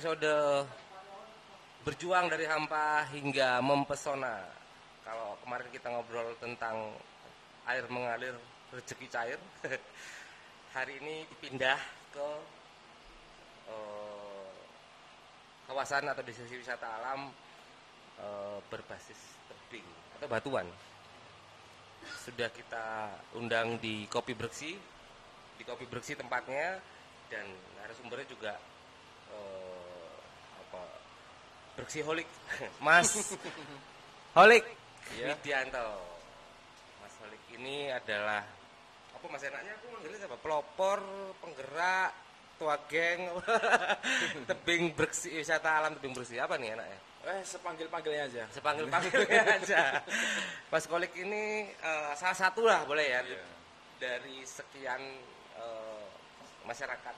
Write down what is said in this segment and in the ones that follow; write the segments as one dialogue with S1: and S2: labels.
S1: episode berjuang dari hampa hingga mempesona. Kalau kemarin kita ngobrol tentang air mengalir rezeki cair, hari ini dipindah ke eh, kawasan atau destinasi wisata alam eh, berbasis tebing atau batuan sudah kita undang di Kopi Breksi di Kopi Breksi tempatnya dan narasumbernya juga eh, Breksi Holik. Mas. Holik.
S2: Iya.
S1: Widianto. Mas Holik ini adalah apa mas enaknya? Aku manggilnya siapa? Pelopor penggerak tua geng. Tebing bersih wisata alam tebing bersih apa nih enaknya?
S2: Eh, sepanggil-panggilnya aja.
S1: sepanggil panggilnya aja. Mas Kolik ini eh, salah satu lah boleh ya?
S2: Iya.
S1: dari sekian eh, masyarakat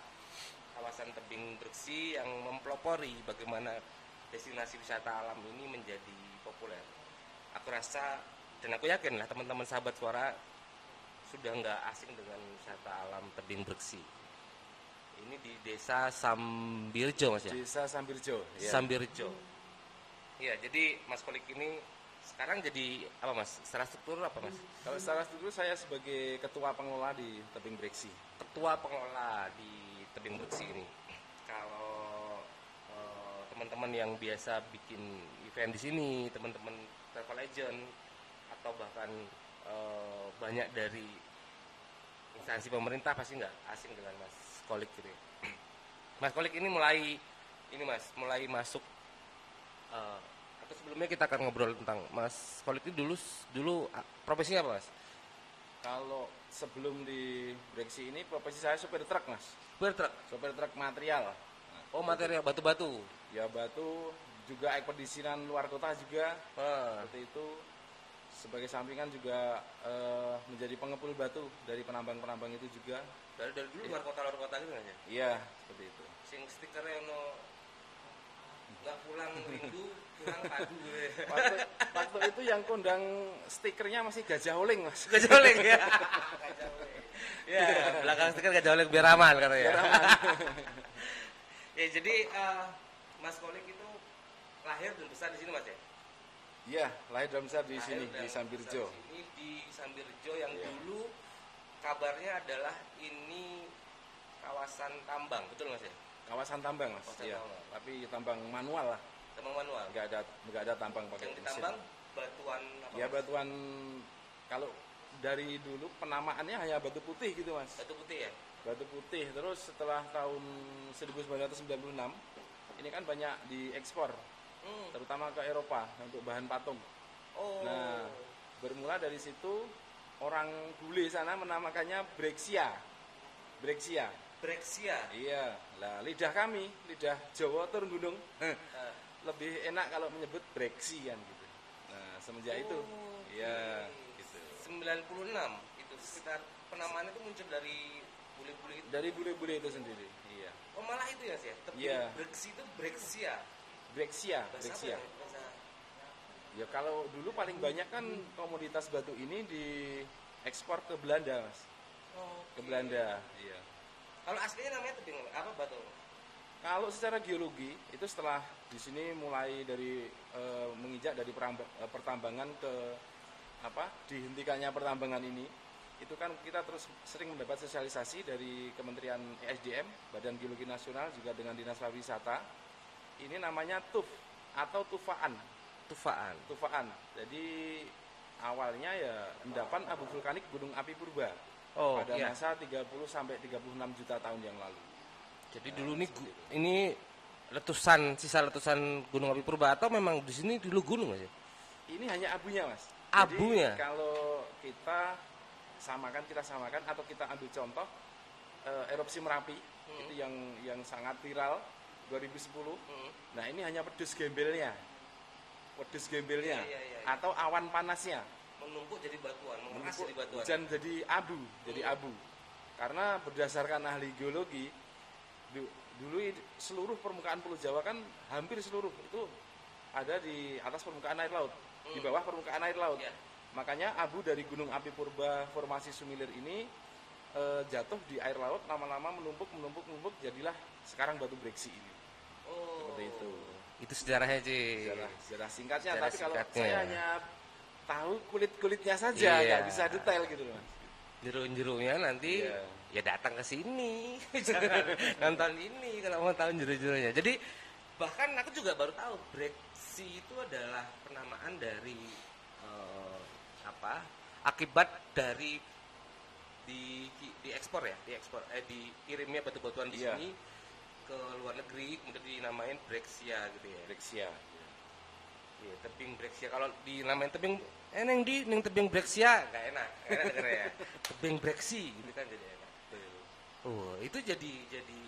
S1: kawasan tebing bersih yang mempelopori bagaimana destinasi wisata alam ini menjadi populer. Aku rasa dan aku yakin lah teman-teman sahabat suara sudah nggak asing dengan wisata alam tebing bersih. Ini di desa Sambirjo mas ya.
S2: Desa Sambirjo. Ya.
S1: Sambirjo. Iya, jadi Mas Kolik ini sekarang jadi apa Mas? Secara struktur apa Mas?
S2: Kalau secara struktur saya sebagai ketua pengelola di Tebing Breksi.
S1: Ketua pengelola di Tebing Beksi ini. Kalau teman-teman yang biasa bikin event di sini, teman-teman travel agent atau bahkan eh, banyak dari instansi pemerintah pasti nggak asing dengan Mas Kolik gitu. ya. Mas Kolik ini mulai ini Mas, mulai masuk eh, atau sebelumnya kita akan ngobrol tentang Mas Kolik ini dulu dulu profesinya apa Mas?
S2: Kalau sebelum di Breksi ini profesi saya supir truk, Mas.
S1: Bertruk.
S2: Supir truk material.
S1: Oh material batu-batu.
S2: Ya batu juga ekspedisian luar kota juga
S1: Ah,
S2: seperti itu. Sebagai sampingan juga eh, menjadi pengepul batu dari penambang-penambang itu juga.
S1: dari dari dulu luar kota luar kota gitu nggak ya?
S2: Iya, seperti itu.
S1: Sing stikernya no nggak pulang rindu pulang padu gue.
S2: Waktu, waktu itu yang kondang stikernya masih gajah oling, Mas.
S1: Gajah oleng ya. Gajah oleng. Ya, belakang stiker gajah oleng biar aman katanya.
S2: Biar aman.
S1: Ya jadi eh, Mas Kolik itu lahir dan besar di sini Mas ya?
S2: Iya, lahir dan besar di
S1: Lahir
S2: sini di Sambirjo.
S1: besar di Sambirjo yang
S2: Iya.
S1: dulu kabarnya adalah ini kawasan tambang, betul Mas ya?
S2: Kawasan tambang, Mas.
S1: Kawasan
S2: Iya.
S1: tambang.
S2: Tapi tambang manual lah.
S1: Tambang manual.
S2: Nggak ada nggak ada tambang pakai
S1: Yang
S2: mesin.
S1: ditambang batuan apa?
S2: Ya batuan kalau dari dulu penamaannya hanya batu putih gitu, Mas.
S1: Batu putih ya?
S2: Batu putih. Terus setelah tahun 1996 ini kan banyak diekspor
S1: Hmm.
S2: terutama ke Eropa untuk bahan patung.
S1: Oh.
S2: Nah, bermula dari situ orang bule sana menamakannya Brexia. Brexia.
S1: Brexia.
S2: Iya, lah lidah kami, lidah Jawa turun gunung, lebih enak kalau menyebut breksi kan gitu. Nah, semenjak itu,
S1: Oh,
S2: iya,
S1: oke.
S2: gitu.
S1: 96 itu sekitar penamaan itu muncul dari bule-bule itu.
S2: Dari bule-bule itu sendiri, iya.
S1: Oh malah itu ya sih ya? Tebing
S2: Iya.
S1: Brexi itu Brexia.
S2: Brexia,
S1: Bahasa apa
S2: Brexia.
S1: ya? Bahasa
S2: Ya kalau dulu paling banyak kan komoditas batu ini diekspor ke Belanda, Mas.
S1: Oke.
S2: Ke Belanda, iya.
S1: Kalau aslinya namanya tebing apa batu?
S2: Kalau secara geologi itu setelah di sini mulai dari eh, menginjak dari peramba- eh, pertambangan ke apa dihentikannya pertambangan ini itu kan kita terus sering mendapat sosialisasi dari Kementerian ESDM Badan Geologi Nasional juga dengan Dinas Pariwisata ini namanya TUF atau tufaan
S1: Tufaan.
S2: tufaan jadi awalnya ya endapan abu vulkanik gunung api purba
S1: Oh
S2: pada
S1: iya.
S2: masa 30 sampai 36 juta tahun yang lalu
S1: Jadi dulu ini ini letusan sisa letusan gunung api purba atau memang di sini dulu gunung aja?
S2: Ini hanya abunya, Mas.
S1: Abunya?
S2: Jadi, kalau kita samakan, kita samakan atau kita ambil contoh eh, erupsi Merapi
S1: Hmm.
S2: itu yang yang sangat viral 2010.
S1: Hmm.
S2: Nah, ini hanya pedus gembelnya. Pedus gembelnya
S1: iya, iya, iya.
S2: atau awan panasnya.
S1: Menumpuk jadi batuan, mengeras
S2: Menumpuk
S1: jadi batuan.
S2: Hujan jadi abu, jadi
S1: Hmm.
S2: abu. Karena berdasarkan ahli geologi du- dulu seluruh permukaan Pulau Jawa kan hampir seluruh itu ada di atas permukaan air laut, di bawah permukaan air laut.
S1: Iya.
S2: Makanya abu dari Gunung Api Purba formasi Sumilir ini eh, jatuh di air laut lama-lama menumpuk menumpuk menumpuk jadilah sekarang batu breksi ini
S1: Oh.
S2: seperti itu
S1: Itu sejarahnya, Ci.
S2: sejarah, sejarah singkatnya
S1: Sejarah
S2: tapi kalau
S1: singkatnya.
S2: saya hanya tahu kulit kulitnya saja
S1: Iya.
S2: nggak bisa detail gitu loh mas
S1: Jeru-jerunya nanti
S2: Iya.
S1: ya datang ke sini. Nonton ini kalau mau tahu jeru-jerunya. Jadi bahkan aku juga baru tahu breksi itu adalah penamaan dari Akibat dari di diekspor ya, diekspor eh dikirimnya batu-batuan di
S2: Iya.
S1: sini ke luar negeri kemudian dinamain breksia gitu ya.
S2: breksia
S1: Iya, tebing breksia. Kalau dinamain tebing, eh neng di neng tebing breksia, nggak enak, enak dengernya ya. Tebing breksi gitu kan jadi enak. Oh, itu jadi jadi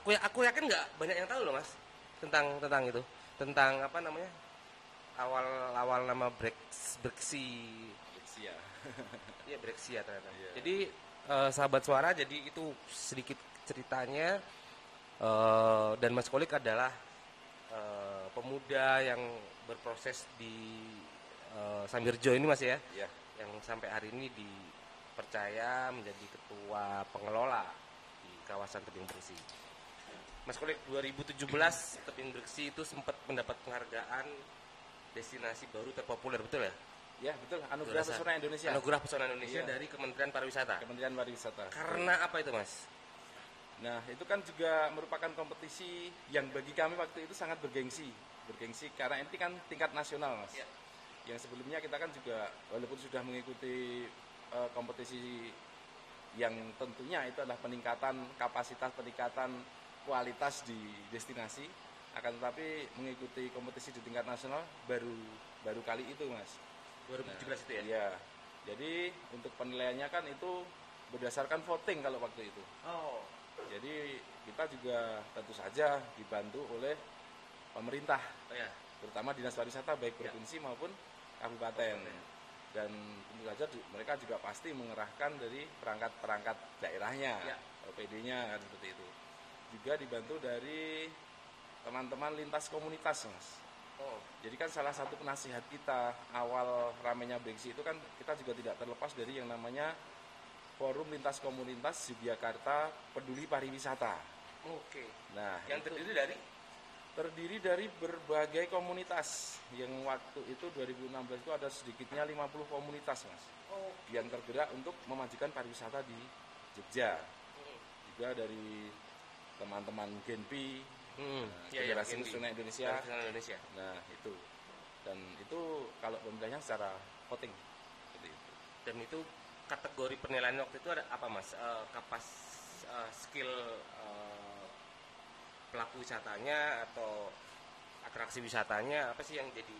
S1: aku ya- aku yakin nggak banyak yang tahu loh mas tentang tentang itu tentang apa namanya awal awal nama breks breksi
S2: breksia
S1: ya breksia ternyata.
S2: Iya.
S1: Jadi eh, sahabat suara jadi itu sedikit ceritanya eh, dan Mas Kolik adalah eh, pemuda yang berproses di eh, Sambirjo ini Mas ya
S2: ya
S1: yang sampai hari ini dipercaya menjadi ketua pengelola di kawasan Tebing Bersih. Mas Kolik 2017 Tebing Bersih itu sempat mendapat penghargaan destinasi baru terpopuler betul ya?
S2: Ya betul anugerah pesona Indonesia
S1: Anugerah Pesona Indonesia
S2: Iya.
S1: dari Kementerian Pariwisata.
S2: Kementerian Pariwisata
S1: Karena apa itu mas?
S2: Nah, itu kan juga merupakan kompetisi yang bagi kami waktu itu sangat bergengsi. Bergengsi karena ini kan tingkat nasional, Mas.
S1: Iya.
S2: Yang sebelumnya kita kan juga walaupun sudah mengikuti eh, kompetisi yang tentunya itu adalah peningkatan kapasitas, peningkatan kualitas di destinasi, akan tetapi mengikuti kompetisi di tingkat nasional baru baru kali itu, Mas.
S1: 2017 itu ya?
S2: Iya. Jadi untuk penilaiannya kan itu berdasarkan voting kalau waktu itu.
S1: Oh.
S2: Jadi kita juga tentu saja dibantu oleh pemerintah,
S1: Oh ya.
S2: terutama dinas pariwisata baik
S1: Ya.
S2: provinsi maupun kabupaten. Dan tentu saja mereka juga pasti mengerahkan dari perangkat-perangkat daerahnya,
S1: Ya.
S2: OPD-nya kan seperti itu. Juga dibantu dari teman-teman lintas komunitas, Mas.
S1: Oh.
S2: Jadi kan salah satu penasihat kita awal ramenya Brexit itu kan kita juga tidak terlepas dari yang namanya Forum Lintas Komunitas Yogyakarta Peduli Pariwisata.
S1: Oke.
S2: Nah,
S1: Yang
S2: itu
S1: terdiri dari?
S2: terdiri dari berbagai komunitas yang waktu itu 2016 itu ada sedikitnya 50 komunitas, Mas,
S1: Oh.
S2: yang tergerak untuk memajukan pariwisata di Jogja. Juga dari teman-teman Genpi,
S1: Hmm.
S2: nah,
S1: Ya, ya,
S2: Federasi Indonesia,
S1: Indonesia.
S2: Nah itu dan itu kalau pemilihannya secara voting.
S1: Dan itu kategori penilaian waktu itu ada apa mas? Eh, kapas eh, skill eh, pelaku wisatanya atau atraksi wisatanya apa sih yang jadi?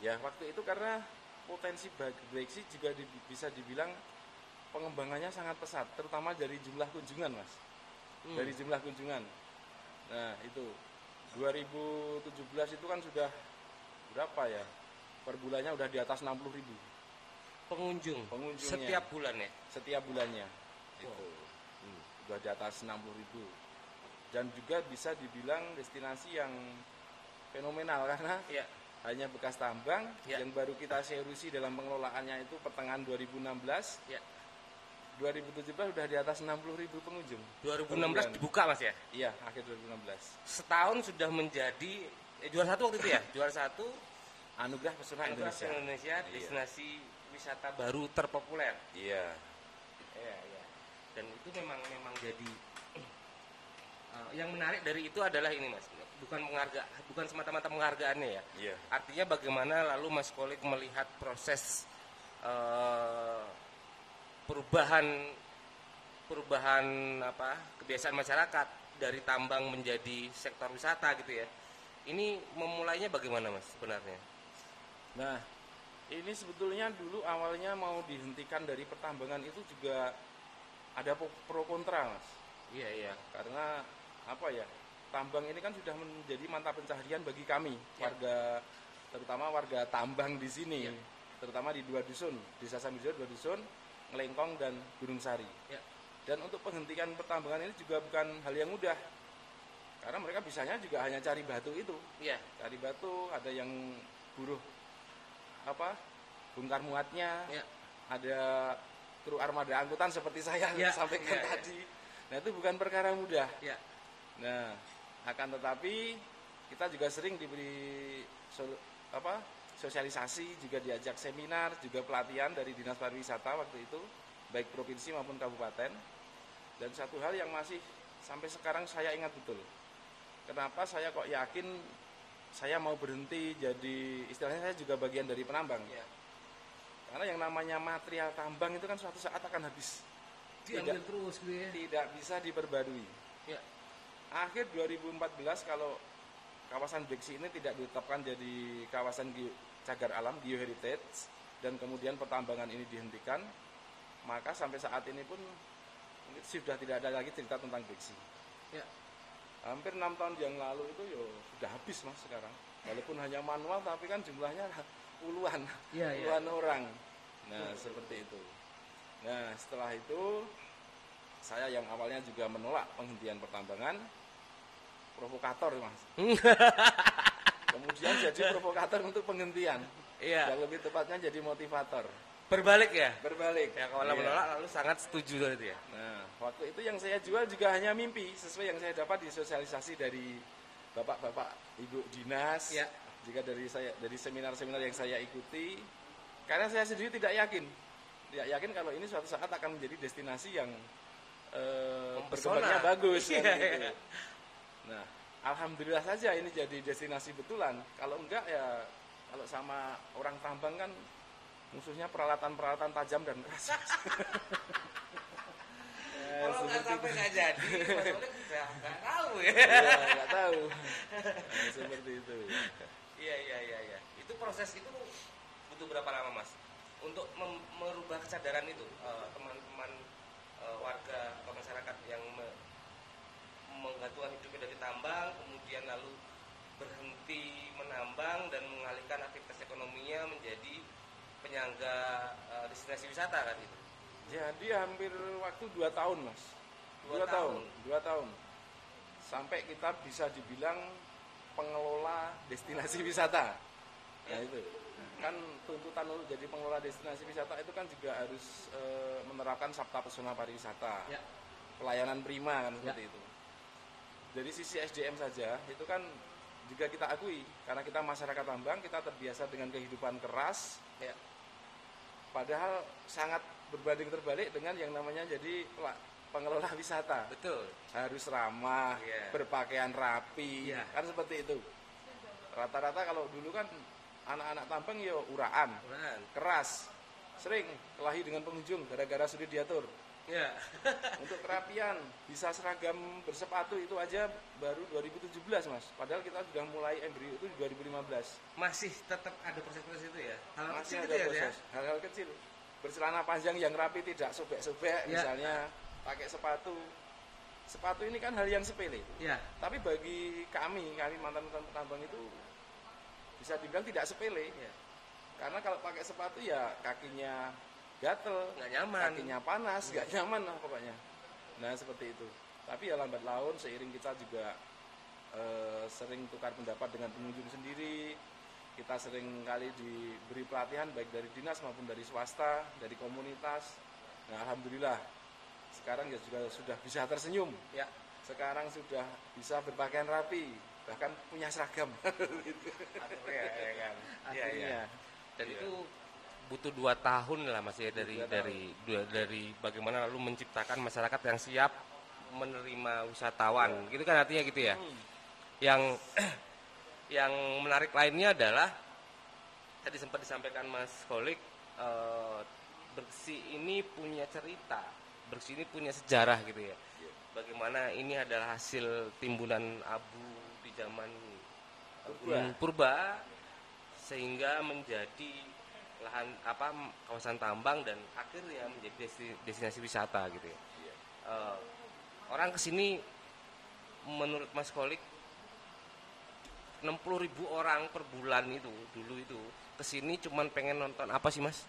S2: Ya waktu itu karena potensi bagi Brexit juga di- bisa dibilang pengembangannya sangat pesat, terutama dari jumlah kunjungan mas,
S1: Hmm.
S2: dari jumlah kunjungan. Nah itu 2017 itu kan sudah berapa ya? Per bulannya udah di atas 60 ribu
S1: pengunjung
S2: Pengunjungnya.
S1: setiap bulan ya.
S2: setiap bulannya.
S1: Wow.
S2: Itu udah di atas 60 ribu dan juga bisa dibilang destinasi yang fenomenal karena
S1: Iya.
S2: hanya bekas tambang
S1: Ya.
S2: yang baru kita seriusi dalam pengelolaannya itu pertengahan 2016
S1: Ya.
S2: 2017 udah di atas 60 ribu pengunjung
S1: 2016
S2: Bulan.
S1: dibuka mas ya.
S2: iya akhir 2016
S1: Setahun sudah menjadi eh, juara satu waktu itu ya. juara satu
S2: anugerah pesona Indonesia
S1: Indonesia
S2: Iya.
S1: destinasi wisata baru terpopuler.
S2: iya
S1: Iya, iya. Dan itu memang memang jadi eh, yang menarik dari itu adalah ini Mas, bukan pengharga, bukan semata-mata penghargaannya ya.
S2: iya
S1: Artinya bagaimana lalu Mas Kolik melihat proses eh, perubahan perubahan apa kebiasaan masyarakat dari tambang menjadi sektor wisata gitu ya. Ini memulainya bagaimana Mas sebenarnya?
S2: Nah, ini sebetulnya dulu awalnya mau dihentikan dari pertambangan itu juga ada pro- kontra, Mas.
S1: Iya, iya.
S2: Karena apa ya? Tambang ini kan sudah menjadi mata pencaharian bagi kami,
S1: Ya.
S2: warga terutama warga tambang di sini,
S1: Ya.
S2: terutama di dua dusun, Desa Sambijo dua dusun, Ngelengkong dan Gunung Sari.
S1: Ya.
S2: Dan untuk penghentian pertambangan ini juga bukan hal yang mudah. Karena mereka bisanya juga hanya cari batu itu
S1: Iya.
S2: cari batu, ada yang buruh apa bongkar muatnya,
S1: Ya.
S2: ada kru armada angkutan seperti saya
S1: Ya,
S2: sampaikan
S1: ya, ya.
S2: tadi. Nah itu bukan perkara mudah.
S1: Ya.
S2: Nah, akan tetapi kita juga sering diberi apa sosialisasi, juga diajak seminar, juga pelatihan dari Dinas Pariwisata waktu itu, baik provinsi maupun kabupaten. Dan satu hal yang masih sampai sekarang saya ingat betul. Kenapa saya kok yakin saya mau berhenti jadi istilahnya saya juga bagian dari penambang.
S1: Ya.
S2: Karena yang namanya material tambang itu kan suatu saat akan habis.
S1: Diambil
S2: Tidak,
S1: terus gitu ya.
S2: tidak bisa diperbarui.
S1: Ya.
S2: Akhir 2014 kalau kawasan Beksi ini tidak ditetapkan jadi kawasan cagar alam geoheritage dan kemudian pertambangan ini dihentikan, maka sampai saat ini pun sudah tidak ada lagi cerita tentang Beksi.
S1: Ya.
S2: Hampir enam tahun yang lalu itu yo sudah habis mas sekarang. Walaupun hanya manual tapi kan jumlahnya puluhan,
S1: Iya, iya.
S2: puluhan orang. Nah seperti itu. Nah setelah itu saya yang awalnya juga menolak penghentian pertambangan, provokator mas. Kemudian jadi provokator untuk penghentian.
S1: Iya.
S2: Yang lebih tepatnya jadi motivator.
S1: Berbalik ya.
S2: Berbalik.
S1: Ya kalau
S2: Iya.
S1: menolak lalu sangat setuju tadi ya.
S2: Nah, waktu itu yang saya jual juga hanya mimpi sesuai yang saya dapat di sosialisasi dari bapak-bapak ibu dinas.
S1: Ya.
S2: Juga dari saya dari seminar-seminar yang saya ikuti. Karena saya sendiri tidak yakin, tidak yakin kalau ini suatu saat akan menjadi destinasi yang eh, berkembangnya bagus. kan
S1: Iya,
S2: gitu.
S1: iya.
S2: Nah, alhamdulillah saja ini jadi destinasi betulan. Kalau enggak ya kalau sama orang tambang kan musuhnya peralatan-peralatan tajam dan keras. Ya,
S1: Kalau nggak
S2: seperti
S1: sampai nggak jadi, Mas nggak tahu ya.
S2: Iya, nggak tahu. Nah, seperti itu.
S1: Iya iya iya iya. Itu proses itu butuh berapa lama mas? Untuk merubah kesadaran itu eh, teman-teman eh, warga atau masyarakat yang me- menggantungkan hidupnya dari tambang, kemudian lalu berhenti menambang dan mengalihkan aktivitas ekonominya menjadi penyangga eh, destinasi wisata kan itu.
S2: Jadi hampir waktu dua tahun mas.
S1: Dua
S2: Dua, tahun.
S1: tahun.
S2: Dua tahun. Sampai kita bisa dibilang pengelola destinasi wisata. Nah
S1: Ya.
S2: itu kan tuntutan untuk jadi pengelola destinasi wisata itu kan juga harus eh, menerapkan sabta pesona pariwisata.
S1: Ya.
S2: Pelayanan prima kan
S1: Ya.
S2: seperti itu. Dari sisi SDM saja itu kan juga kita akui karena kita masyarakat tambang kita terbiasa dengan kehidupan keras
S1: Ya.
S2: padahal sangat berbanding terbalik dengan yang namanya jadi pengelola wisata
S1: Betul.
S2: harus ramah
S1: Iya.
S2: berpakaian rapi
S1: Iya.
S2: kan seperti itu rata-rata kalau dulu kan anak-anak tambang ya uraan keras sering kelahi dengan pengunjung gara-gara sudah diatur
S1: Ya.
S2: untuk kerapian bisa seragam bersepatu itu aja baru 2017 mas padahal kita sudah mulai embrio itu di 2015
S1: Masih tetap ada proses-proses itu ya. Hal
S2: masih
S1: kecil
S2: ada
S1: gitu ya,
S2: proses hal-hal kecil bercelana panjang yang rapi tidak sobek-sobek
S1: Ya.
S2: misalnya pakai sepatu sepatu ini kan hal yang sepele
S1: ya.
S2: tapi bagi kami kami mantan mantan petambang itu bisa dibilang tidak sepele
S1: Ya.
S2: karena kalau pakai sepatu ya kakinya gatel
S1: Nggak nyaman.
S2: kakinya panas nggak nyaman lah pokoknya nah seperti itu tapi ya lambat laun seiring kita juga eh, sering tukar pendapat dengan pengunjung sendiri kita sering kali diberi pelatihan baik dari dinas maupun dari swasta dari komunitas nah alhamdulillah sekarang ya juga sudah bisa tersenyum
S1: Ya.
S2: sekarang sudah bisa berpakaian rapi bahkan punya seragam
S1: Akhirnya ya kan. Iya, iya.
S2: akhirnya
S1: Dan
S2: Iya.
S1: itu butuh dua tahun lah mas ya dari
S2: Dua
S1: dari dua- dari bagaimana lalu menciptakan masyarakat yang siap menerima wisatawan. Gitu kan artinya gitu ya.
S2: Hmm.
S1: Yang yang menarik lainnya adalah tadi sempat disampaikan Mas Kolik eh, bersih ini punya cerita, bersih ini punya sejarah gitu ya.
S2: Iya.
S1: Bagaimana ini adalah hasil timbunan abu di zaman eh,
S2: Purba.
S1: Purba sehingga menjadi lahan apa kawasan tambang dan akhirnya menjadi desti- destinasi wisata gitu ya.
S2: Iya.
S1: Eh, orang ke sini menurut Mas Kolik 60 ribu orang per bulan itu dulu itu ke sini cuman pengen nonton apa sih Mas?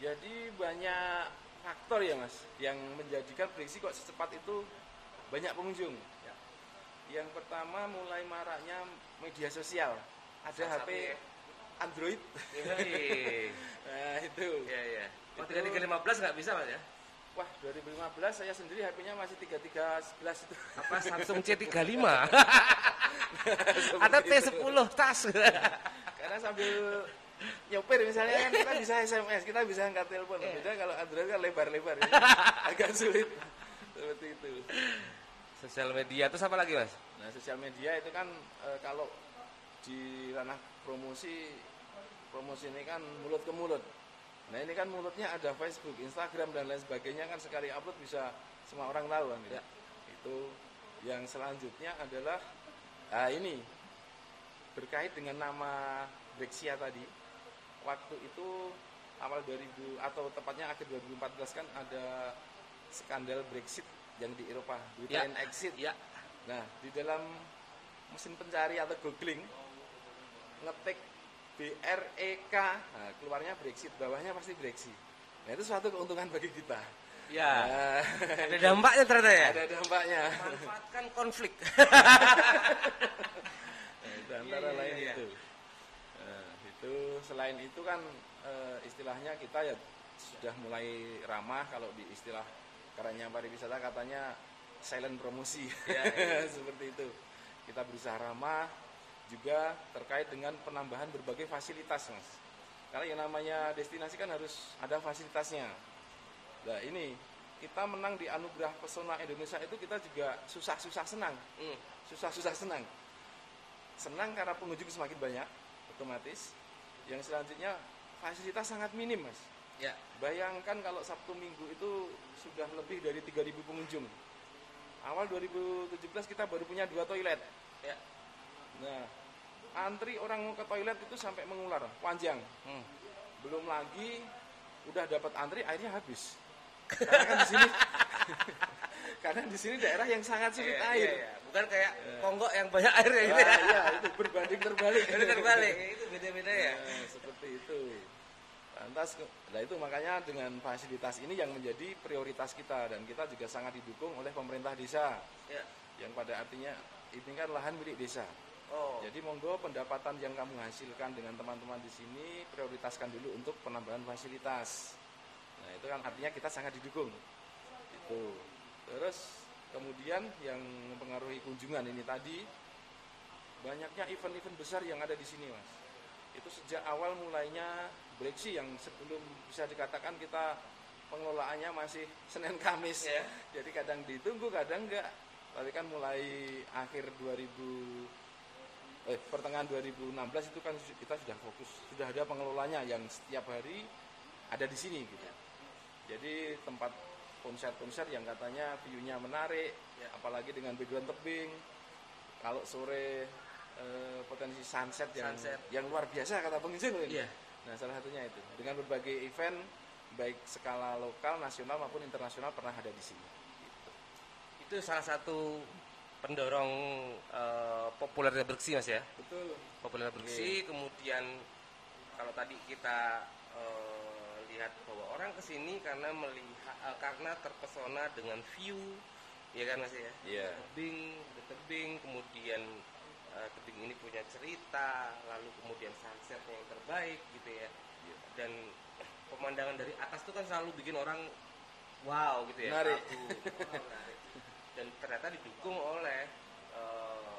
S2: Jadi banyak faktor ya mas yang menjadikan prediksi kok secepat itu banyak pengunjung.
S1: Ya.
S2: Yang pertama mulai maraknya media sosial. Ada
S1: Salah
S2: HP
S1: satunya.
S2: Android. Nah itu.
S1: ya ya. Oh,
S2: Itu-
S1: 3315 nggak bisa mas ya?
S2: Wah, 2015 saya sendiri HP-nya masih 3311 itu.
S1: Apa Samsung C35? Atau T10 tas?
S2: Karena sambil nyopir misalnya kan kita bisa SMS, kita bisa angkat telepon.
S1: Iya.
S2: Beda kalau Android kan lebar-lebar ya. Agak sulit. Seperti itu.
S1: Sosial media terus apa lagi mas?
S2: Nah, sosial media itu kan eh, kalau di ranah promosi promosi ini kan mulut ke mulut. Nah, ini kan mulutnya ada Facebook, Instagram dan lain sebagainya kan sekali upload bisa semua orang tahu kan.
S1: Ya.
S2: Itu yang selanjutnya adalah ah ini berkait dengan nama Brexia tadi. Waktu itu awal 2000 atau tepatnya akhir 2014 kan ada skandal Brexit yang di Eropa, Britain exit.
S1: Ya.
S2: Nah, di dalam mesin pencari atau googling ngetik BREK, nah, keluarnya Brexit, bawahnya pasti Brexit. Nah, itu suatu keuntungan bagi kita.
S1: Ya.
S2: Nah,
S1: Ada dampaknya ternyata ya.
S2: ada dampaknya.
S1: Manfaatkan konflik.
S2: Nah, itu antara
S1: Iya, iya,
S2: lain
S1: iya.
S2: itu. Nah, itu selain itu kan eh, istilahnya kita ya sudah mulai ramah kalau di istilah kerennya pariwisata katanya silent promosi.
S1: Iya, iya.
S2: Seperti itu. Kita berusaha ramah juga terkait dengan penambahan berbagai fasilitas, Mas. Karena yang namanya destinasi kan harus ada fasilitasnya. Nah, ini kita menang di anugerah pesona Indonesia itu kita juga susah-susah senang
S1: Hmm.
S2: susah-susah senang. Senang karena pengunjung semakin banyak, otomatis. Yang selanjutnya fasilitas sangat minim, mas.
S1: Ya.
S2: Bayangkan kalau Sabtu Minggu itu sudah lebih dari 3.000 pengunjung. Awal 2017 kita baru punya dua toilet.
S1: Ya.
S2: Nah, antri orang mau ke toilet itu sampai mengular, panjang.
S1: Hmm.
S2: Belum lagi udah dapat antri airnya habis. Karena kan di sini karena di sini daerah yang sangat sulit
S1: Iya,
S2: air.
S1: iya, iya. Bukan kayak Kongo yang banyak air ya gitu.
S2: Ah, iya, itu berbanding terbalik.
S1: Terbalik. Itu beda-beda ya.
S2: Nah, seperti itu. Lantas, nah itu makanya dengan fasilitas ini yang menjadi prioritas kita dan kita juga sangat didukung oleh pemerintah desa.
S1: Ya.
S2: Yang pada artinya ini kan lahan milik desa.
S1: Oh.
S2: Jadi monggo pendapatan yang kamu hasilkan dengan teman-teman di sini prioritaskan dulu untuk penambahan fasilitas. Nah itu kan artinya kita sangat didukung. Itu. Terus kemudian yang mempengaruhi kunjungan ini tadi banyaknya event-event besar yang ada di sini, mas. Itu sejak awal mulainya Brexit yang sebelum bisa dikatakan kita pengelolaannya masih Senin Kamis.
S1: Ya.
S2: Jadi kadang ditunggu, kadang enggak. Tapi kan mulai akhir 2000 eh pertengahan 2016 itu kan kita sudah fokus, sudah ada pengelolanya yang setiap hari ada di sini gitu. Jadi tempat konser-konser yang katanya view-nya menarik,
S1: Ya.
S2: apalagi dengan background tebing. Kalau sore eh, potensi sunset yang
S1: Sunset.
S2: yang luar biasa kata pengunjung ini.
S1: Iya.
S2: Nah, salah satunya itu. Dengan berbagai event baik skala lokal, nasional maupun internasional pernah ada di sini. Gitu.
S1: Itu salah satu pendorong eh, populernya Berksi Mas ya.
S2: Betul.
S1: Populer Berksi kemudian kalau tadi kita eh, lihat bahwa orang ke sini karena melihat eh, karena terpesona dengan view ya kan Mas ya.
S2: Iya.
S1: tebing, tebing, kemudian eh, tebing ini punya cerita, lalu kemudian sunsetnya yang terbaik gitu ya.
S2: Iya.
S1: Dan pemandangan dari atas itu kan selalu bikin orang wow gitu ya.
S2: Menarik.
S1: Wah, menarik. Dan ternyata didukung oleh eh,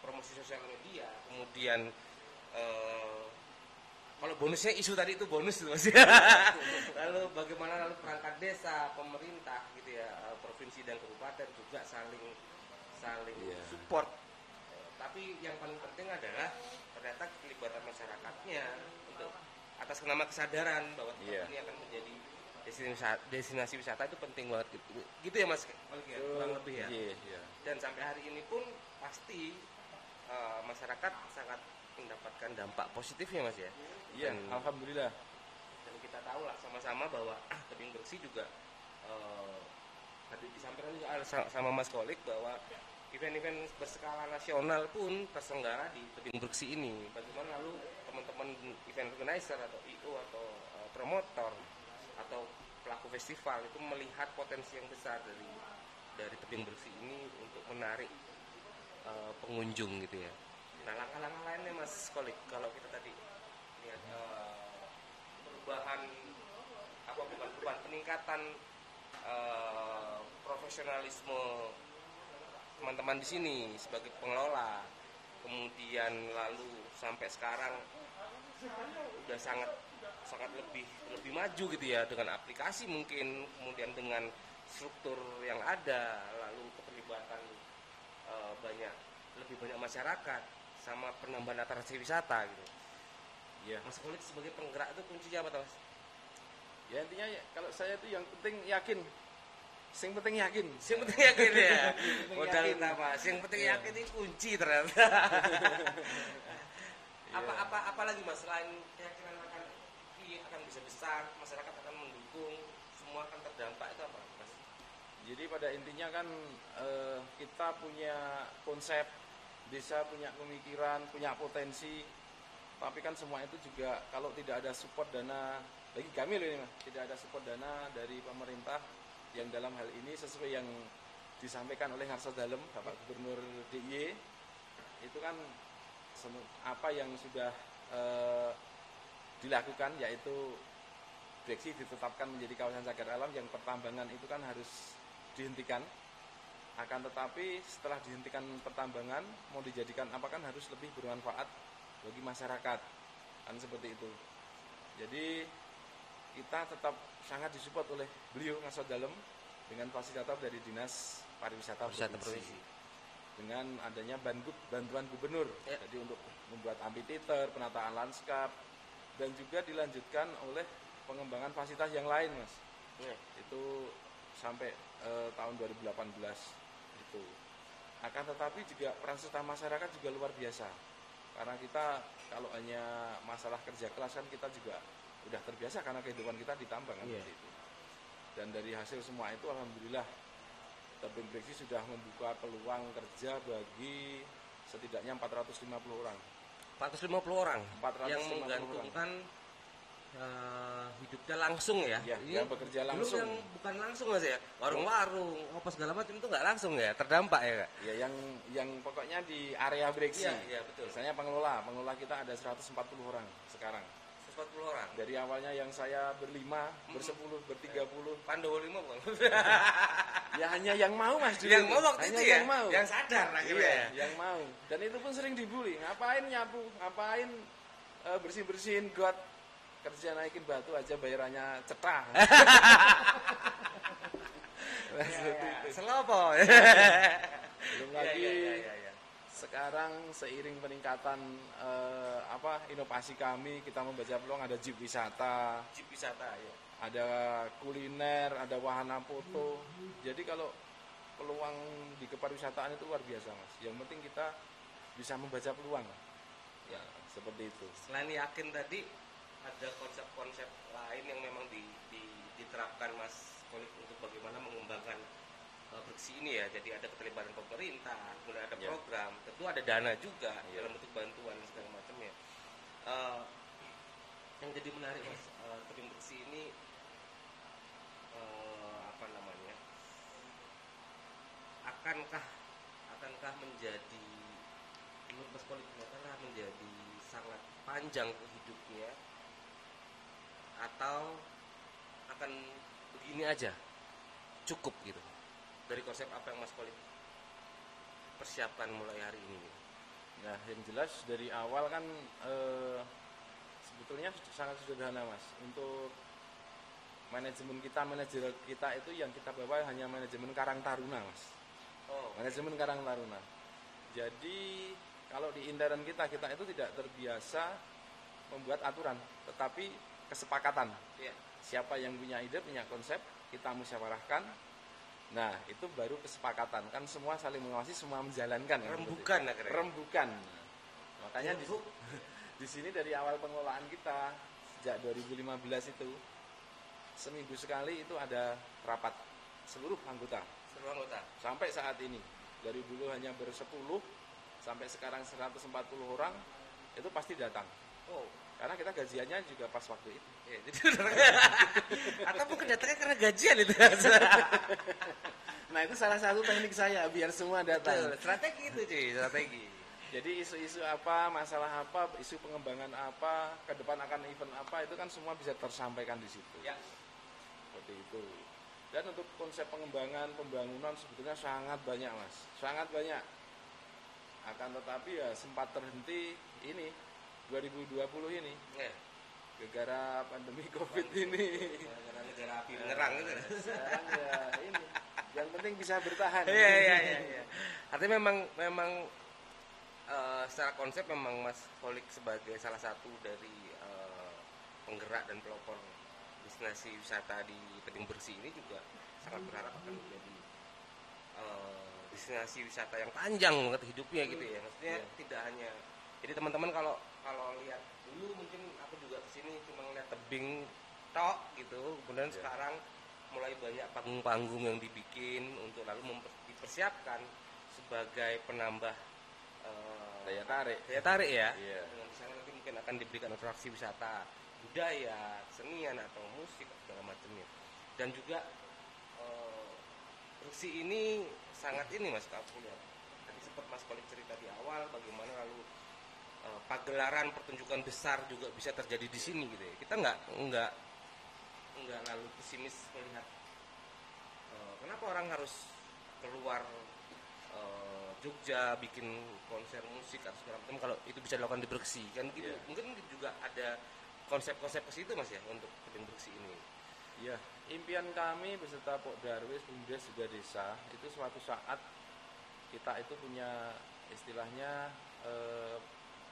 S1: promosi sosial media, kemudian eh, kalau bonusnya isu tadi itu bonus tuh mas lalu bagaimana lalu perangkat desa pemerintah gitu ya eh, provinsi dan kabupaten juga saling saling
S2: Iya.
S1: support tapi yang paling penting adalah ternyata keterlibatan masyarakatnya untuk atas nama kesadaran bahwa
S2: Iya.
S1: ini akan menjadi destinasi, destinasi wisata itu penting banget gitu, gitu ya mas Malik ya? kurang lebih ya
S2: Iya, iya.
S1: dan sampai hari ini pun pasti eh, masyarakat sangat mendapatkan dampak positifnya mas ya
S2: Iya,
S1: Dan-
S2: alhamdulillah.
S1: dan kita tahu lah sama-sama bahwa ah, tebing bersih juga eh, tadi disampaikan juga sama Mas Kolik bahwa event-event berskala nasional pun terselenggara di tebing bersih ini. Bagaimana lalu teman-teman event organizer atau IO atau eh, promotor atau pelaku festival itu melihat potensi yang besar dari dari tebing bersih ini untuk menarik eh, pengunjung gitu ya. Nah langkah-langkah lainnya Mas Kolik kalau kita tadi lihat eh, perubahan apa bukan bukan peningkatan eh, profesionalisme teman-teman di sini sebagai pengelola kemudian lalu sampai sekarang udah sangat sangat lebih lebih maju gitu ya dengan aplikasi mungkin kemudian dengan struktur yang ada lalu keterlibatan eh, banyak lebih banyak masyarakat sama penambahan atraksi wisata gitu
S2: Iya.
S1: Mas Kulit sebagai penggerak itu kuncinya apa Mas?
S2: Ya intinya ya, kalau saya itu yang penting yakin. Sing penting yakin.
S1: Yang penting yakin ya. Modal utama. Yang penting
S2: Iya.
S1: yakin ini kunci ternyata. apa
S2: Iya.
S1: apa apa lagi Mas selain keyakinan ini akan bisa besar, masyarakat akan mendukung, semua akan terdampak itu apa, Mas?
S2: Jadi pada intinya kan eh, kita punya konsep desa punya pemikiran, punya potensi, tapi kan semua itu juga kalau tidak ada support dana bagi kami loh ini mas, tidak ada support dana dari pemerintah yang dalam hal ini sesuai yang disampaikan oleh Ngarsa Dalem Bapak Gubernur DIY itu kan apa yang sudah eh, dilakukan yaitu Breksi ditetapkan menjadi kawasan cagar alam yang pertambangan itu kan harus dihentikan. Akan tetapi setelah dihentikan pertambangan mau dijadikan apa kan harus lebih bermanfaat bagi masyarakat. Kan seperti itu. Jadi kita tetap sangat disupport oleh beliau ngasot dalam dengan fasilitator dari dinas pariwisata,
S1: Wisata
S2: provinsi. dengan adanya bantuan gubernur.
S1: Ya.
S2: jadi untuk membuat amphitheater penataan lanskap dan juga dilanjutkan oleh pengembangan fasilitas yang lain mas.
S1: Iya.
S2: itu sampai eh, tahun 2018 itu. Akan tetapi juga peran serta masyarakat juga luar biasa. Karena kita kalau hanya masalah kerja kelas kan kita juga udah terbiasa karena kehidupan kita ditambang kan
S1: Iya.
S2: seperti itu. Dan dari hasil semua itu alhamdulillah Tebing Breksi sudah membuka peluang kerja bagi setidaknya 450 orang
S1: 450 orang
S2: 450
S1: yang
S2: orang.
S1: menggantungkan eh, hidupnya langsung ya.
S2: Ya,
S1: Ini
S2: yang bekerja
S1: belum
S2: langsung.
S1: yang bukan langsung Mas ya. Warung-warung, apa segala macam itu nggak langsung ya, terdampak ya, Kak.
S2: ya yang yang pokoknya di area Breksi
S1: Iya, iya betul.
S2: Misalnya pengelola, pengelola kita ada 140 orang sekarang.
S1: 140 orang.
S2: Dari awalnya yang saya berlima, bersepuluh, bertiga puluh,
S1: Pandowo lima bukan?
S2: ya hanya yang mau mas dulu.
S1: yang mau waktu
S2: hanya
S1: itu ya,
S2: yang mau.
S1: yang sadar akhirnya
S2: Iya,
S1: ya.
S2: yang mau. Dan itu pun sering dibully. Ngapain nyapu, ngapain eh, bersih-bersihin got, kerja naikin batu aja bayarannya cetah. Seperti itu.
S1: Selopo.
S2: Belum
S1: Iya,
S2: lagi
S1: iya, iya, iya, iya.
S2: Sekarang seiring peningkatan eh, apa inovasi kami kita membaca peluang ada jeep wisata.
S1: Jeep wisata ya.
S2: ada kuliner ada wahana foto. Jadi kalau peluang di kepariwisataan itu luar biasa mas. Yang penting kita bisa membaca peluang. Ya. Seperti itu.
S1: Selain yakin tadi ada konsep-konsep lain yang memang di, di- diterapkan Mas Kolik untuk bagaimana mengembangkan bersih ini ya. Jadi ada keterlibatan pemerintah, kemudian ada
S2: Ya.
S1: program, tentu ada dana juga
S2: Ya.
S1: dalam bentuk bantuan dan segala macamnya. Uh, yang jadi menarik Mas, uh, tebing bersih ini uh, apa namanya? Akankah akankah menjadi menurut Mas akankah menjadi sangat panjang hidupnya atau akan begini aja cukup gitu dari konsep apa yang Mas Kolik persiapkan mulai hari ini
S2: nah yang jelas dari awal kan eh, sebetulnya sangat sederhana mas untuk manajemen kita manajer kita itu yang kita bawa hanya manajemen Karang Taruna mas
S1: oh
S2: manajemen Karang Taruna. Jadi kalau di intern kita kita itu tidak terbiasa membuat aturan, tetapi kesepakatan.
S1: iya
S2: Siapa yang punya ide, punya konsep, kita musyawarahkan. Nah, itu baru kesepakatan. Kan semua saling mengawasi, semua menjalankan. kan,
S1: rembukan akhirnya
S2: itu. Rembukan. Makanya di, di sini dari awal pengelolaan kita sejak 2015 itu seminggu sekali itu ada rapat seluruh anggota
S1: seluruh anggota
S2: sampai saat ini dari dulu hanya bersepuluh sampai sekarang 140 orang itu pasti datang
S1: oh
S2: karena kita gajiannya juga pas waktu itu.
S1: Iya jadi atau mungkin datangnya karena gajian itu.
S2: Nah itu salah satu teknik saya biar semua
S1: Betul,
S2: datang
S1: strategi itu cuy strategi.
S2: Jadi isu-isu apa masalah apa isu pengembangan apa ke depan akan event apa itu kan semua bisa tersampaikan di situ.
S1: Ya.
S2: Seperti itu. Dan untuk konsep pengembangan pembangunan sebetulnya sangat banyak mas. Sangat banyak. Akan tetapi ya sempat terhenti ini 2020 ini
S1: Ya.
S2: gara-gara pandemi covid ini
S1: Gara-gara negara api menyerang gitu.
S2: sekarang ya ini yang penting bisa bertahan
S1: Iya iya iya. iya. Artinya memang memang eh, secara konsep memang Mas Holik sebagai salah satu dari eh, penggerak dan pelopor destinasi wisata di Tebing Bersih ini juga sangat berharap akan menjadi eh, destinasi wisata yang panjang banget hidupnya gitu ya. Maksudnya
S2: Iya.
S1: tidak hanya jadi teman-teman kalau kalau lihat dulu mungkin aku juga ke sini cuma ngeliat tebing tok gitu, kemudian
S2: Iya.
S1: sekarang mulai banyak panggung-panggung yang dibikin untuk lalu memper- dipersiapkan sebagai penambah eh,
S2: daya tarik
S1: daya tarik ya.
S2: Iya.
S1: Dengan di sana nanti mungkin akan diberikan atraksi wisata budaya, kesenian atau musik atau segala macamnya. Dan juga eh, Bersih ini sangat ini Mas aku lihat. Tadi sempat Mas Kolik cerita di awal bagaimana lalu eh, pagelaran pertunjukan besar juga bisa terjadi di sini gitu ya. Kita nggak nggak nggak lalu pesimis melihat eh, kenapa orang harus keluar eh, Jogja bikin konser musik atau segala macam kalau itu bisa dilakukan di Bersih kan gitu.
S2: Iya.
S1: Mungkin juga ada konsep-konsep ke situ Mas ya untuk Tebing Bersih ini.
S2: Ya, impian kami beserta Pok Darwis Pemuda Juga Desa itu suatu saat kita itu punya istilahnya eh,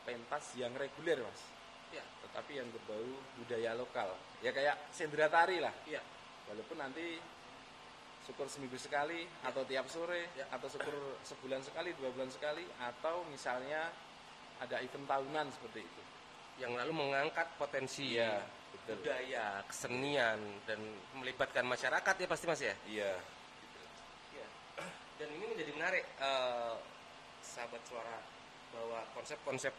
S2: pentas yang reguler, Mas.
S1: Ya.
S2: Tetapi yang berbau budaya lokal. Ya kayak sendera tari lah.
S1: Iya.
S2: Walaupun nanti syukur seminggu sekali atau tiap sore
S1: Ya.
S2: atau syukur sebulan sekali, dua bulan sekali atau misalnya ada event tahunan seperti itu.
S1: yang lalu mengangkat potensi
S2: Iya, betul.
S1: budaya, kesenian dan melibatkan masyarakat ya pasti Mas ya.
S2: Iya.
S1: Iya. Dan ini menjadi menarik eh, sahabat suara bahwa konsep-konsep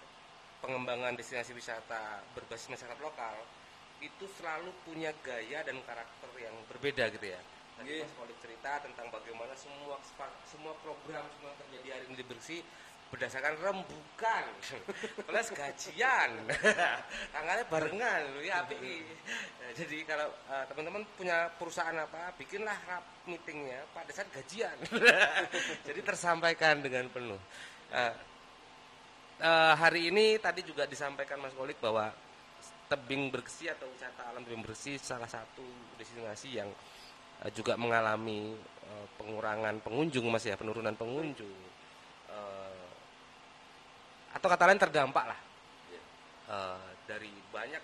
S1: pengembangan destinasi wisata berbasis masyarakat lokal itu selalu punya gaya dan karakter yang berbeda gitu ya. Tadi
S2: Iya.
S1: Mas Kolik cerita tentang bagaimana semua semua program semua terjadi hari ini Bersih berdasarkan rembukan. Plus gajian. Tanggalnya barengan loh ya API. Nah, jadi kalau eh, teman-teman punya perusahaan apa bikinlah rap meetingnya pada saat gajian. Jadi tersampaikan dengan penuh. Nah, eh, hari ini tadi juga disampaikan Mas Kolik bahwa tebing bersih atau wisata alam tebing bersih salah satu destinasi yang eh, juga mengalami eh, pengurangan pengunjung mas ya penurunan pengunjung atau kata lain terdampak lah eh, dari banyak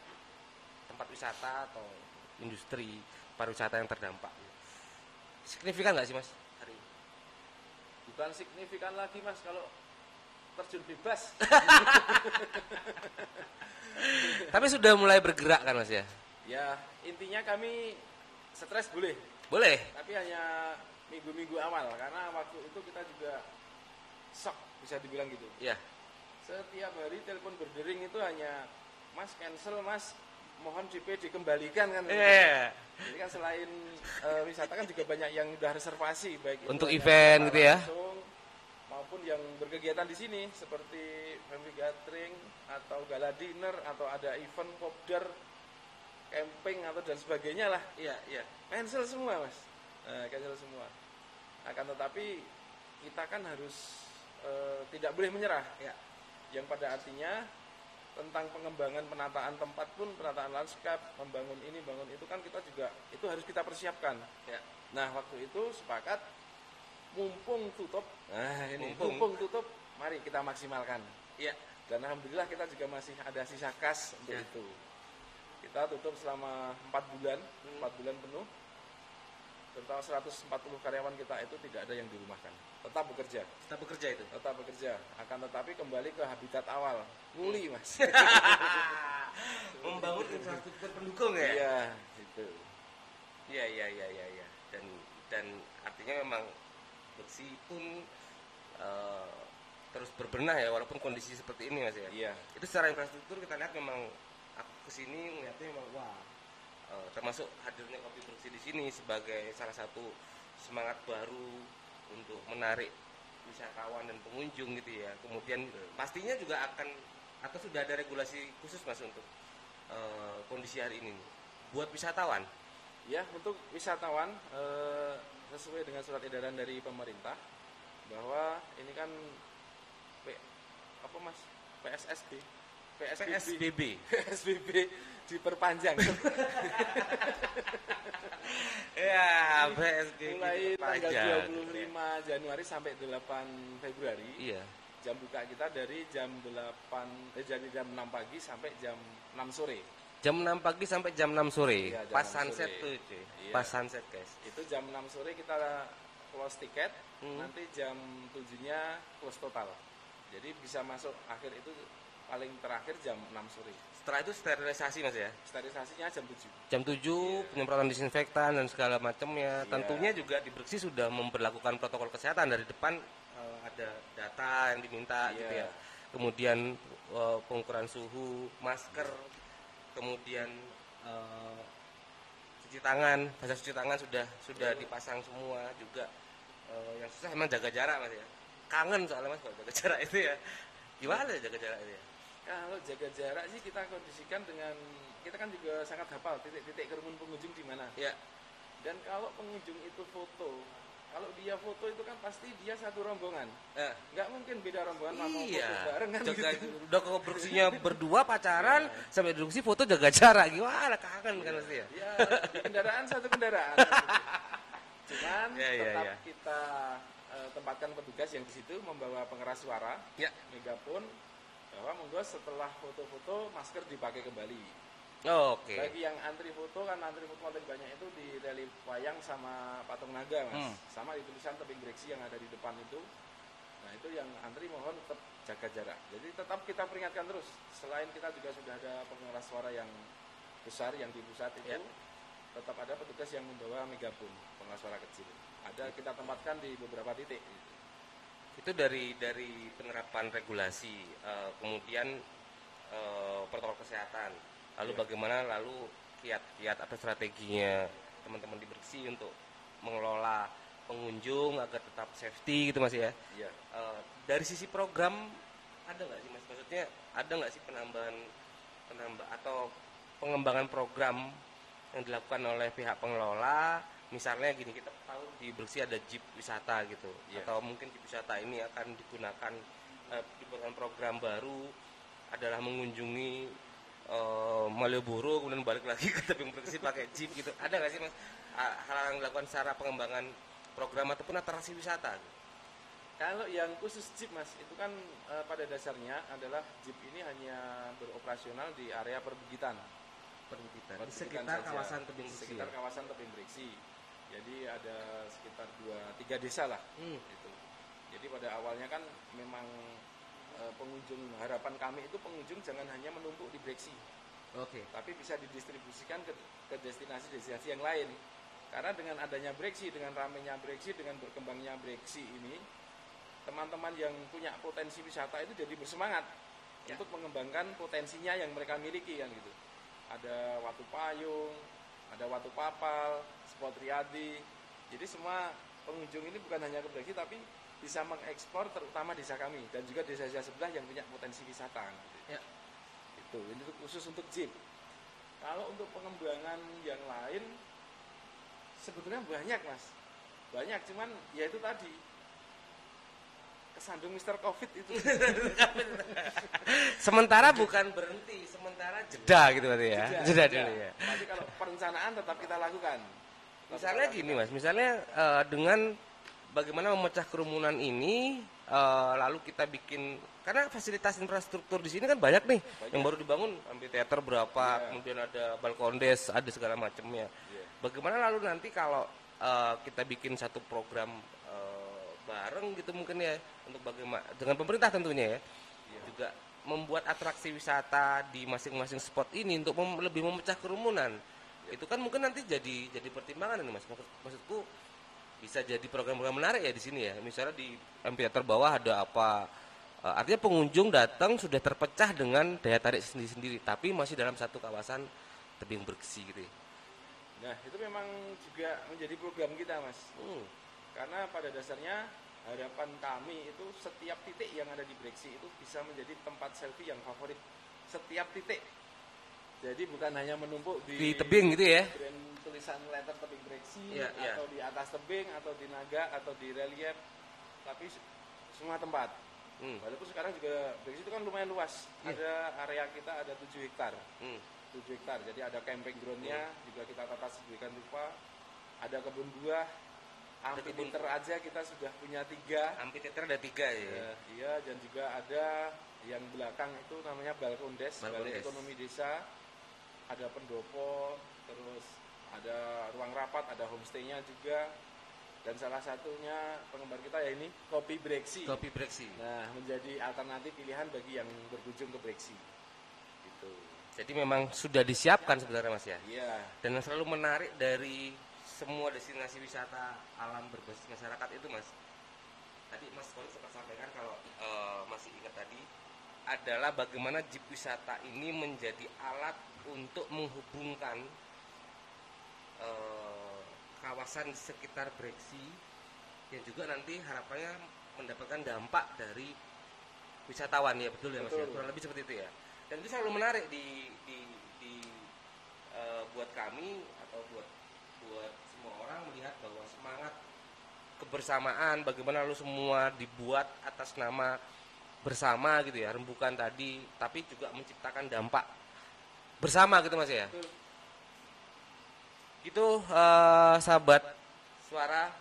S1: tempat wisata atau industri pariwisata yang terdampak signifikan nggak sih mas hari ini?
S2: Bukan signifikan lagi mas kalau terjun bebas.
S1: tapi sudah mulai bergerak kan mas ya
S2: ya intinya kami stres boleh,
S1: boleh
S2: tapi hanya minggu-minggu awal karena waktu itu kita juga shock bisa dibilang gitu.
S1: ya
S2: Setiap hari telepon berdering itu hanya Mas cancel Mas mohon DP dikembalikan kan.
S1: Iya.
S2: Jadi kan selain eh, wisata kan juga banyak yang udah reservasi baik
S1: Untuk event gitu ya?
S2: langsung maupun yang berkegiatan di sini seperti family gathering atau gala dinner atau ada event kopdar camping atau dan sebagainya lah.
S1: Iya iya.
S2: Cancel semua mas. Nah, cancel semua. Akan tetapi kita kan harus eh, tidak boleh menyerah.
S1: Ya
S2: yang pada artinya tentang pengembangan penataan tempat pun penataan lanskap membangun ini bangun itu kan kita juga itu harus kita persiapkan.
S1: Ya
S2: nah waktu itu sepakat mumpung tutup. Nah ini.
S1: Mumpung.
S2: mumpung, tutup mari kita maksimalkan.
S1: Iya.
S2: Dan alhamdulillah kita juga masih ada sisa kas untuk
S1: Ya.
S2: itu. Kita tutup selama empat bulan.
S1: Hmm.
S2: empat bulan penuh. Total 140 karyawan kita itu tidak ada yang dirumahkan. Tetap bekerja.
S1: Kita bekerja itu?
S2: Tetap bekerja. Akan tetapi kembali ke habitat awal. Nguli mas.
S1: Membangun infrastruktur pendukung ya?
S2: Iya itu
S1: Iya iya iya iya iya. dan dan artinya memang bersih pun eh, terus berbenah ya walaupun kondisi seperti ini mas ya.
S2: iya
S1: Itu secara infrastruktur kita lihat memang aku ke sini melihatnya memang wah eh, termasuk hadirnya kopi bersih di sini sebagai salah satu semangat baru untuk menarik wisatawan dan pengunjung gitu ya. Kemudian pastinya juga akan atau sudah ada regulasi khusus mas untuk eh, kondisi hari ini buat wisatawan.
S2: Ya, untuk wisatawan eh, sesuai dengan surat edaran dari pemerintah bahwa ini kan P, apa Mas? PSSB.
S1: PSBB.
S2: PSBB diperpanjang
S1: ya, PSBB.
S2: mulai tanggal
S1: panjang.
S2: 25 Januari sampai 8 Februari.
S1: Iya.
S2: Jam buka kita dari jam 8 eh jadi jam 6 pagi sampai jam 6 sore.
S1: Jam 6 pagi sampai jam 6 sore.
S2: Iya, jam
S1: Pas
S2: 6
S1: sunset
S2: sore.
S1: tuh, cuy.
S2: Iya.
S1: Pas sunset, guys.
S2: Itu jam 6 sore kita close tiket,
S1: Hmm.
S2: nanti jam 7-nya close total. Jadi bisa masuk akhir itu paling terakhir jam 6 sore.
S1: Setelah itu sterilisasi, Mas ya.
S2: Sterilisasinya jam 7.
S1: Jam 7 penyemprotan disinfektan dan segala macamnya.
S2: Iya.
S1: Tentunya juga di Bersih sudah memperlakukan protokol kesehatan dari depan eh, ada data yang diminta gitu
S2: Iya.
S1: ya. Kemudian eh, pengukuran suhu, masker, kemudian eh, cuci tangan, bahasa cuci tangan sudah sudah dipasang semua juga. Eh, yang susah emang jaga jarak Mas ya. Kangen soalnya Mas kalau jaga jarak itu ya. Gimana jaga jarak itu ya?
S2: Kalau jaga jarak sih kita kondisikan dengan kita kan juga sangat hafal titik-titik kerumun pengunjung di mana.
S1: Ya,
S2: Dan kalau pengunjung itu foto, kalau dia foto itu kan pasti dia satu rombongan.
S1: eh,
S2: Nggak mungkin beda rombongan mau foto
S1: Iya.
S2: bareng kan
S1: Jaga,
S2: gitu.
S1: udah keproduksinya berdua pacaran sampai produksi foto jaga jarak gimana kangen kan pasti ya.
S2: Ya, di kendaraan satu kendaraan. Cuman
S1: Ya, ya,
S2: tetap
S1: ya.
S2: kita eh, tempatkan petugas yang di situ membawa pengeras suara,
S1: Ya.
S2: megapun bahwa monggo setelah foto-foto masker dipakai kembali.
S1: Oke.
S2: Bagi yang antri foto kan antri foto paling banyak itu di relief wayang sama patung naga mas,
S1: Hmm.
S2: sama di tulisan tebing breksi yang ada di depan itu. Nah itu yang antri mohon tetap jaga jarak. Jadi tetap kita peringatkan terus. Selain kita juga sudah ada pengeras suara yang besar yang di pusat itu,
S1: Ya.
S2: tetap ada petugas yang membawa megapun pengeras suara kecil. Ada kita tempatkan di beberapa titik. gitu.
S1: Itu dari dari penerapan regulasi, eh, kemudian eh, protokol kesehatan. Lalu
S2: Ya.
S1: bagaimana lalu kiat-kiat atau strateginya teman-teman di Bersih untuk mengelola pengunjung agar tetap safety gitu Mas ya.
S2: Iya.
S1: Eh, dari sisi program ada nggak sih mas maksudnya ada nggak sih penambahan penambah atau pengembangan program yang dilakukan oleh pihak pengelola misalnya gini kita tahu di bersih ada jeep wisata gitu
S2: Iya.
S1: atau mungkin jeep wisata ini akan digunakan eh, dibuatkan program baru adalah mengunjungi eh, Malioboro kemudian balik lagi ke tebing bersih pakai jeep gitu ada nggak sih mas hal yang dilakukan secara pengembangan program ataupun atraksi wisata gitu?
S2: Kalau yang khusus jeep mas, itu kan eh, pada dasarnya adalah jeep ini hanya beroperasional di area perbukitan.
S1: perbukitan di sekitar
S2: saja.
S1: kawasan tebing bersih
S2: sekitar
S1: ya?
S2: kawasan tebing breksi. Jadi ada sekitar dua tiga desa lah
S1: Hmm.
S2: itu. Jadi pada awalnya kan memang eh, pengunjung harapan kami itu pengunjung jangan hanya menumpuk di breksi,
S1: Oke.
S2: tapi bisa didistribusikan ke, ke destinasi-destinasi yang lain. Karena dengan adanya breksi, dengan ramenya breksi, dengan berkembangnya breksi ini, teman-teman yang punya potensi wisata itu jadi bersemangat
S1: Ya.
S2: untuk mengembangkan potensinya yang mereka miliki kan gitu. Ada Watu Payung, ada Watu Papal, Spot Riyadi. Jadi semua pengunjung ini bukan hanya ke breksi tapi bisa mengekspor terutama desa kami dan juga desa-desa sebelah yang punya potensi wisata. Gitu.
S1: Ya.
S2: Itu, ini khusus untuk jeep. Kalau untuk pengembangan yang lain sebetulnya banyak mas, banyak cuman ya itu tadi kesandung Mister Covid itu.
S1: Sementara bukan berhenti, sementara jeda gitu berarti ya. Jeda, dulu ya.
S2: Tapi kalau perencanaan tetap kita lakukan. Tetap
S1: Misalnya
S2: kita
S1: gini mas, misalnya eh, dengan bagaimana memecah kerumunan ini, eh, lalu kita bikin karena fasilitas infrastruktur di sini kan banyak nih yang baru dibangun, amphitheater berapa,
S2: Iya.
S1: kemudian ada balkondes, ada segala macamnya.
S2: Iya.
S1: Bagaimana lalu nanti kalau eh, kita bikin satu program eh, bareng gitu mungkin ya untuk bagaimana dengan pemerintah tentunya ya,
S2: Iya.
S1: juga membuat atraksi wisata di masing-masing spot ini untuk mem- lebih memecah kerumunan. Itu kan mungkin nanti jadi jadi pertimbangan ini mas. Maksud- maksudku bisa jadi program-program menarik ya di sini ya. Misalnya di amphitheater bawah ada apa? Eh, artinya pengunjung datang sudah terpecah dengan daya tarik sendiri-sendiri, tapi masih dalam satu kawasan tebing bersih gitu. ya.
S2: Nah itu memang juga menjadi program kita mas.
S1: Hmm.
S2: Karena pada dasarnya harapan kami itu setiap titik yang ada di Breksi itu bisa menjadi tempat selfie yang favorit. Setiap titik. Jadi bukan hanya menumpuk di,
S1: di tebing gitu ya
S2: tulisan letter tebing breksi
S1: iya.
S2: atau di atas tebing atau di naga atau di relief tapi se- semua tempat.
S1: hmm.
S2: Walaupun sekarang juga breksi itu kan lumayan luas.
S1: Iya.
S2: Ada area kita ada 7 hektar.
S1: Hmm.
S2: 7 hektar. Jadi ada camping groundnya juga kita tata sedemikian rupa. Ada kebun buah. Amphitheater aja kita sudah punya tiga.
S1: amphitheater ada tiga ya
S2: Ya, iya dan juga ada yang belakang itu namanya Balkondes,
S1: Balkondes.
S2: Balai Ekonomi Desa. Ada pendopo, terus ada ruang rapat, ada homestay-nya juga. Dan salah satunya penggemar kita ya ini kopi Breksi.
S1: kopi breksi
S2: Nah, menjadi alternatif pilihan bagi yang berkunjung ke Breksi. Gitu.
S1: jadi memang sudah disiapkan sebenarnya mas ya
S2: Iya.
S1: dan yang selalu menarik dari semua destinasi wisata alam berbasis masyarakat itu mas tadi mas Kolik sempat sampaikan kalau eh, masih ingat tadi adalah bagaimana jeep wisata ini menjadi alat untuk menghubungkan eh, kawasan sekitar Breksi yang juga nanti harapannya mendapatkan dampak dari wisatawan ya betul ya mas ya
S2: Betul.
S1: kurang lebih seperti itu ya dan itu selalu menarik di di, di eh, buat kami atau buat buat semua orang melihat bahwa semangat kebersamaan bagaimana lu semua dibuat atas nama bersama gitu ya rembukan tadi tapi juga menciptakan dampak bersama gitu mas ya? Itu eh, sahabat suara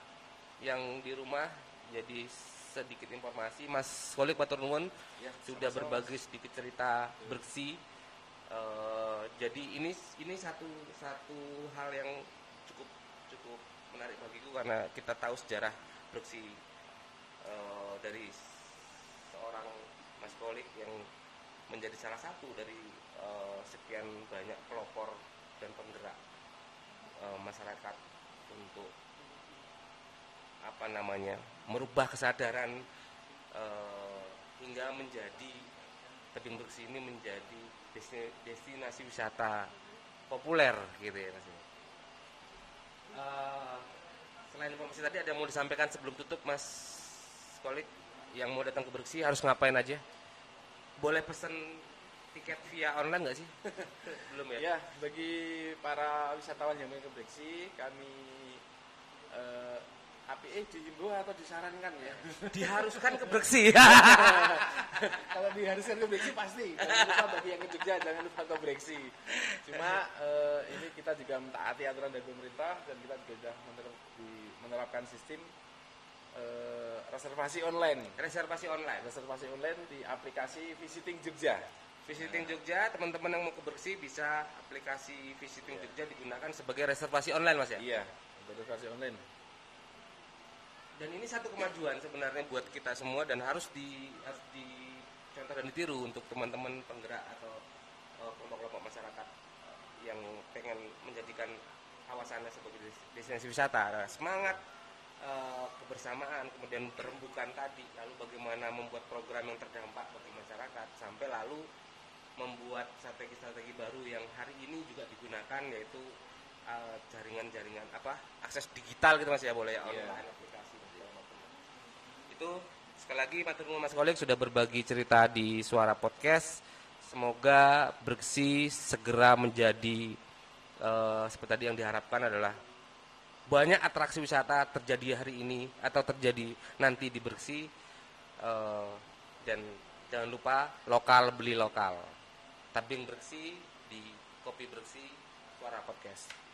S1: yang di rumah jadi sedikit informasi. Mas Kolik Batur Nuwun.
S2: Ya,
S1: sudah berbagi sedikit cerita bersih Eh, jadi ini ini satu satu hal yang cukup cukup menarik bagiku karena kita tahu sejarah bersih eh, dari seorang Mas Kolik yang menjadi salah satu dari eh, sekian banyak pelopor dan penggerak eh, masyarakat untuk apa namanya merubah kesadaran eh, hingga menjadi tebing bersih ini menjadi desti- destinasi wisata populer gitu ya Eh, selain informasi tadi ada yang mau disampaikan sebelum tutup mas Kolik yang mau datang ke Bersih harus ngapain aja boleh pesen tiket via online nggak sih belum ya
S2: Ya, bagi para wisatawan yang main ke Breksi, kami eh, APE dihimbau atau disarankan ya.
S1: diharuskan ke Bersih
S2: Kalau diharuskan ke Breksi pasti. Jangan lupa bagi yang ke Jogja jangan lupa ke Breksi. Cuma eh, ini kita juga mentaati aturan dari pemerintah dan kita juga sudah menerapkan sistem eh, reservasi online.
S1: reservasi online
S2: Reservasi online di aplikasi Visiting Jogja.
S1: Visiting Jogja, teman-teman yang mau ke Bersih bisa aplikasi Visiting Jogja digunakan sebagai reservasi online, Mas ya.
S2: Iya, reservasi online.
S1: Dan ini satu kemajuan sebenarnya buat kita semua dan harus di harus dicontoh dan ditiru untuk teman-teman penggerak atau eh, kelompok-kelompok masyarakat eh, yang pengen menjadikan kawasannya sebagai des- destinasi wisata. Nah, semangat eh, kebersamaan, kemudian terembukan tadi, lalu bagaimana membuat program yang terdampak bagi masyarakat sampai lalu membuat strategi-strategi baru yang hari ini juga digunakan yaitu eh, jaringan-jaringan apa akses digital gitu mas ya boleh ya
S2: Iya.
S1: online aplikasi segala macam. itu sekali lagi matur Mas Kolik sudah berbagi cerita di Suara Podcast semoga bersih segera menjadi eh, seperti tadi yang diharapkan adalah banyak atraksi wisata terjadi hari ini atau terjadi nanti di Bersih Eh, dan jangan lupa lokal beli lokal. Tabing bersih di kopi bersih suara podcast